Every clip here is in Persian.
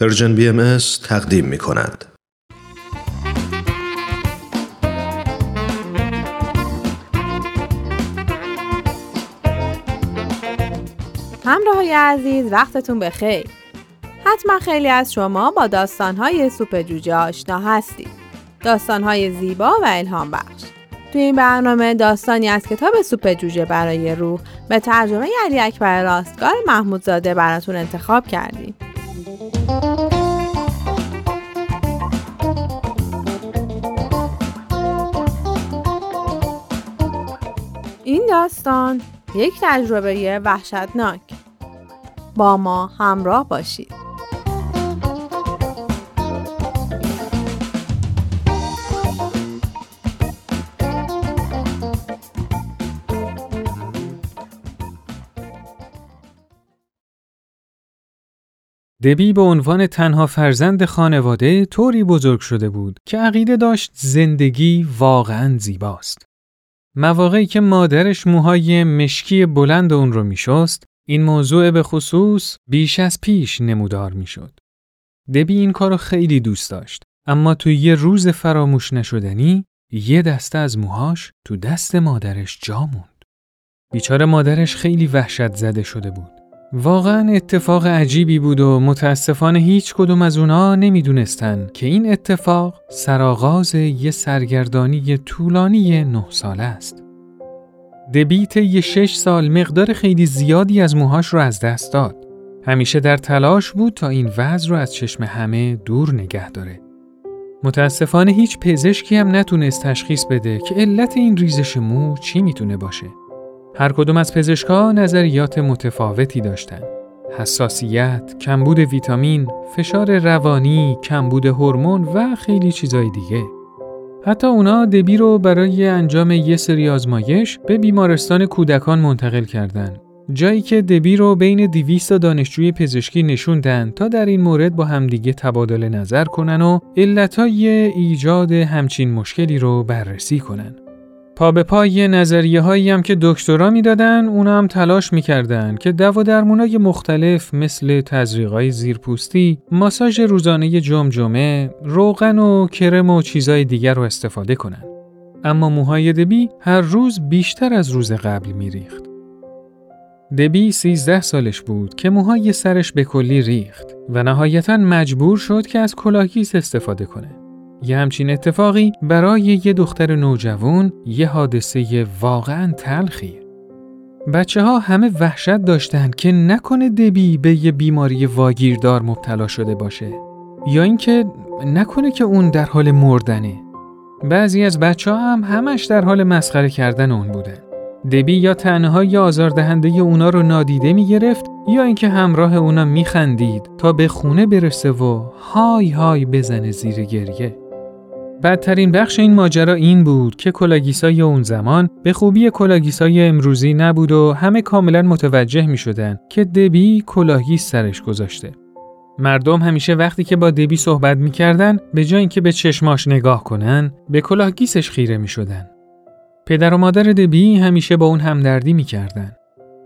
Persian BMS تقدیم می کند. همراه عزیز وقتتون بخیر. حتما خیلی از شما با داستانهای سوپ جوجه آشنا هستید. داستانهای زیبا و الهام بخش. توی این برنامه داستانی از کتاب سوپ جوجه برای روح به ترجمه علی اکبر راستگار محمودزاده براتون انتخاب کردیم. این داستان یک تجربه وحشتناک با ما همراه باشید دبی به عنوان تنها فرزند خانواده طوری بزرگ شده بود که عقیده داشت زندگی واقعا زیباست. مواقعی که مادرش موهای مشکی بلند اون رو میشست، این موضوع به خصوص بیش از پیش نمودار می‌شد. دبی این کارو خیلی دوست داشت، اما تو یه روز فراموش نشدنی یه دسته از موهاش تو دست مادرش جا موند. بیچاره مادرش خیلی وحشت زده شده بود. واقعا اتفاق عجیبی بود و متاسفانه هیچ کدوم از اونا نمی‌دونستن که این اتفاق سرآغاز یه سرگردانی طولانی نه ساله است. دبیت یه شش سال مقدار خیلی زیادی از موهاش رو از دست داد. همیشه در تلاش بود تا این وضع رو از چشم همه دور نگه داره. متاسفانه هیچ پزشکی هم نتونست تشخیص بده که علت این ریزش مو چی می‌تونه باشه. هر کدوم از پزشکا نظریات متفاوتی داشتند. حساسیت، کمبود ویتامین، فشار روانی، کمبود هورمون و خیلی چیزای دیگه. حتی اونا دبی رو برای انجام یه سری آزمایش به بیمارستان کودکان منتقل کردند. جایی که دبی رو بین 200 دانشجوی پزشکی نشوندن تا در این مورد با همدیگه تبادل نظر کنن و علتای ایجاد همچین مشکلی رو بررسی کنن. پا به پای نظریه هایی هم که دکترا می‌دادن اونا هم تلاش می‌کردن که دوا درمونای مختلف مثل تزریقای زیرپوستی، ماساژ روزانه جمجمه، روغن و کرم و چیزای دیگر رو استفاده کنن. اما موهای دبی هر روز بیشتر از روز قبل میریخت. دبی 13 سالش بود که موهای سرش به کلی ریخت و نهایتا مجبور شد که از کلاهگیس استفاده کنه. یه همچین اتفاقی برای یه دختر نوجوان یه حادثه واقعا تلخیه. بچه ها همه وحشت داشتن که نکنه دبی به یه بیماری واگیردار مبتلا شده باشه یا اینکه نکنه که اون در حال مردنه. بعضی از بچه ها هم همش در حال مسخره کردن اون بودن. دبی یا طعنه‌های آزاردهنده اونا رو نادیده می گرفت یا اینکه همراه اونا می خندید تا به خونه برسه و های های بزنه زیر گریه. بدترین بخش این ماجرا این بود که کلاه‌گیسای اون زمان به خوبی کلاه‌گیسای امروزی نبود و همه کاملا متوجه می شدن که دبی کلاه‌گیس سرش گذاشته. مردم همیشه وقتی که با دبی صحبت می‌کردن به جای اینکه به چشماش نگاه کنن به کلاهگیسش خیره می شدن. پدر و مادر دبی همیشه با اون همدردی می‌کردن.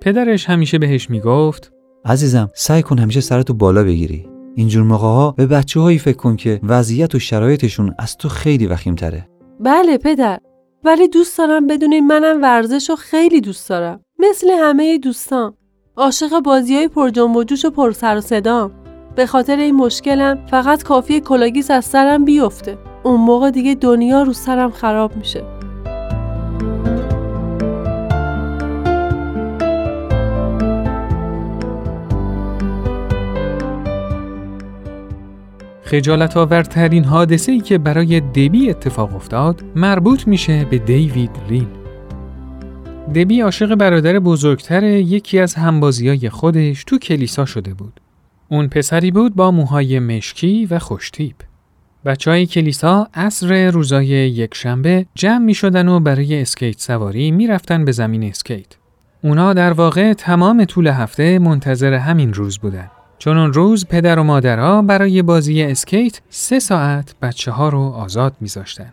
پدرش همیشه بهش می‌گفت عزیزم سعی کن همیشه سرتو بالا بگیری. اینجور موقع ها به بچه هایی فکر کن که وضعیت و شرایطشون از تو خیلی وخیم تره. بله پدر. ولی دوست دارم بدونین منم ورزش رو خیلی دوست دارم. مثل همه دوستان. عاشق بازی های پر جنب و جوش و پر سر و صدام. به خاطر این مشکلم فقط کافیه کلاه‌گیس از سرم بیفته. اون موقع دیگه دنیا رو سرم خراب میشه. خجالت آورترین حادثه ای که برای دبی اتفاق افتاد مربوط میشه به دیوید لین. دبی عاشق برادر بزرگتر یکی از همبازیای خودش تو کلیسا شده بود. اون پسری بود با موهای مشکی و خوشتیپ. بچه های کلیسا عصر روزای یک شنبه جمع می شدن و برای اسکیت سواری می رفتن به زمین اسکیت. اونا در واقع تمام طول هفته منتظر همین روز بودن. چون اون روز پدر و مادرها برای بازی اسکیت سه ساعت بچه ها رو آزاد میذاشتن.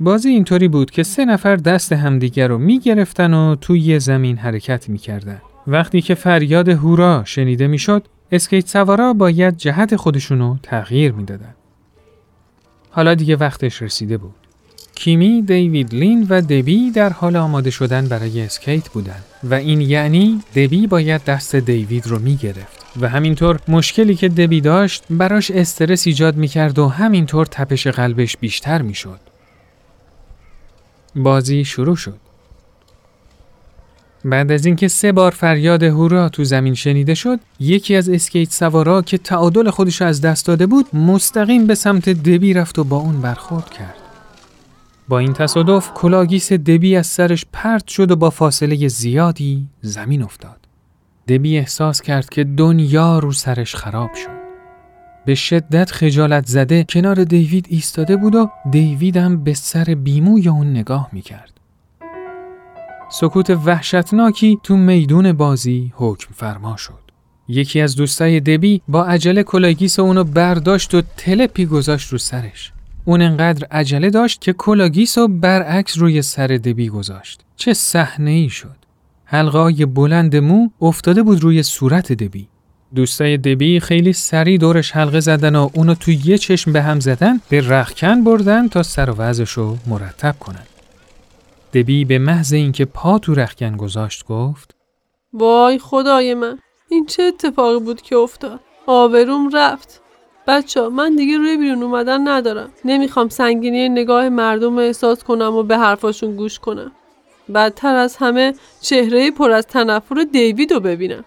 بازی اینطوری بود که سه نفر دست همدیگر رو می‌گرفتن و توی زمین حرکت می‌کردن. وقتی که فریاد هورا شنیده می‌شد، اسکیت سوارا باید جهت خودشونو تغییر می‌دادن. حالا دیگه وقتش رسیده بود. کیمی، دیوید لین و دبی در حال آماده شدن برای اسکیت بودن و این یعنی دبی باید دست دیوید رو می‌گرفت و همینطور مشکلی که دبی داشت براش استرس ایجاد می‌کرد و همینطور تپش قلبش بیشتر می‌شد. بازی شروع شد. بعد از اینکه سه بار فریاد هورا تو زمین شنیده شد، یکی از اسکیت سوارا که تعادل خودش از دست داده بود، مستقیم به سمت دبی رفت و با اون برخورد کرد. با این تصادف کلاه‌گیس دبی از سرش پرت شد و با فاصله زیادی زمین افتاد. دبی احساس کرد که دنیا رو سرش خراب شد. به شدت خجالت زده کنار دیوید ایستاده بود و دیوید هم به سر بیموی اون نگاه می‌کرد. سکوت وحشتناکی تو میدون بازی حکم فرما شد. یکی از دوستای دبی با عجله کلاه‌گیس اونو برداشت و تلپی گذاشت رو سرش. اون انقدر عجله داشت که کلاه‌گیس رو برعکس روی سر دبی گذاشت. چه صحنه ای شد. حلقه‌های بلند مو افتاده بود روی صورت دبی. دوستای دبی خیلی سریع دورش حلقه زدن و اونو تو یه چشم به هم زدن به رختکن بردن تا سر و رو مرتب کنن. دبی به محض اینکه پا تو رخکن گذاشت گفت وای خدای من این چه اتفاقی بود که افتاد آبروم رفت بچه من دیگه روی بیرون اومدن ندارم نمی‌خوام سنگینی نگاه مردم رو احساس کنم و به حرفاشون گوش کنم بدتر از همه چهره پر از تنفر دیوید رو ببینم.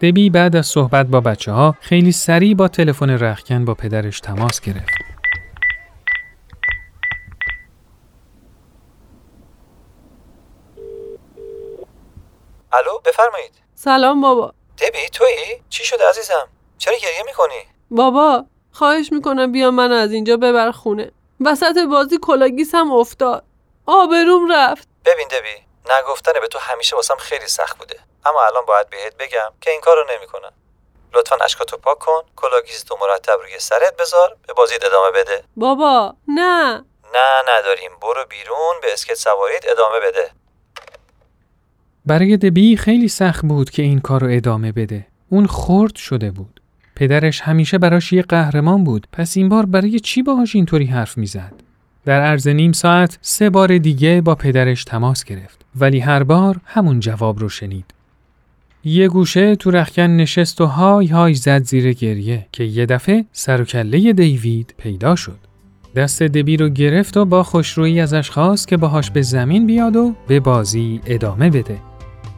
دبی بعد از صحبت با بچه ها خیلی سریع با تلفن رخکن با پدرش تماس گرفت. الو بفرمایید. سلام بابا. دبی تویی؟ چی شده عزیزم؟ چرا گریه می‌کنی؟ بابا خواهش می‌کنم بیا من از اینجا ببر خونه. وسط بازی کلاه‌گیسم افتاد آبروم رفت. ببین دبی نگفتن به تو همیشه واسم خیلی سخت بوده. اما الان باید بهت بگم که این کارو نمی‌کنم. لطفا اشکاتو پاک کن تو مرتب روی سرت بذار به بازی ادامه بده. بابا نه. نه نداریم. برو بیرون به اسکت سواریت ادامه بده. برای دبی خیلی سخت بود که این کار رو ادامه بده. اون خرد شده بود. پدرش همیشه براش یه قهرمان بود. پس این بار برای چی باهاش اینطوری حرف می‌زد؟ در عرض نیم ساعت سه بار دیگه با پدرش تماس گرفت ولی هر بار همون جواب رو شنید. یه گوشه تو رخکن نشست و های های زد زیر گریه که یه دفعه سر و کله دیوید پیدا شد. دست دبی رو گرفت و با خوشرویی ازش خواست که باهاش به زمین بیاد و به بازی ادامه بده.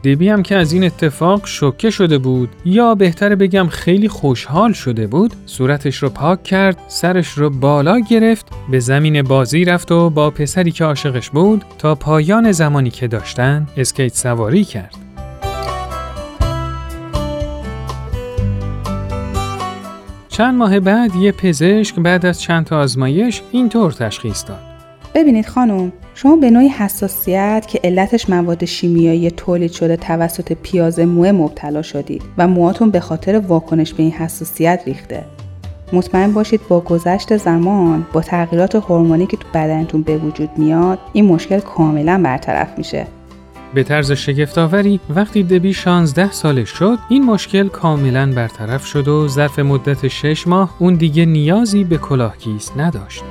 دبی هم که از این اتفاق شوکه شده بود یا بهتر بگم خیلی خوشحال شده بود صورتش رو پاک کرد سرش رو بالا گرفت به زمین بازی رفت و با پسری که عاشقش بود تا پایان زمانی که داشتن اسکیت سواری کرد. چند ماه بعد یه پزشک بعد از چند تا آزمایش اینطور تشخیص داد. ببینید خانم شما به نوعی حساسیت که علتش مواد شیمیایی تولید شده توسط پیاز موه مبتلا شدید و موهاتون به خاطر واکنش به این حساسیت ریخته. مطمئن باشید با گذشت زمان با تغییرات هورمونی که تو بدنتون به وجود میاد این مشکل کاملا برطرف میشه. به طرز شگفتآوری وقتی دبی 16 سالش شد این مشکل کاملا برطرف شد و ظرف مدت 6 ماه اون دیگه نیازی به کلاهگیس نداشت.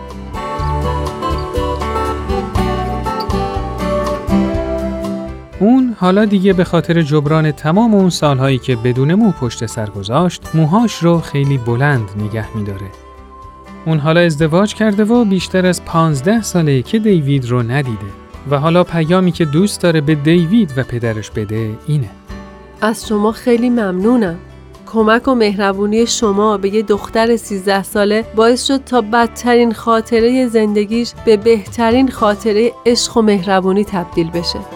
اون حالا دیگه به خاطر جبران تمام اون سالهایی که بدون مو پشت سر گذاشت موهاش رو خیلی بلند نگه میداره. اون حالا ازدواج کرده و بیشتر از پانزده ساله که دیوید رو ندیده و حالا پیامی که دوست داره به دیوید و پدرش بده اینه. از شما خیلی ممنونم. کمک و مهربونی شما به یه دختر 13 ساله باعث شد تا بدترین خاطره زندگیش به بهترین خاطره عشق و مهربونی تبدیل بشه.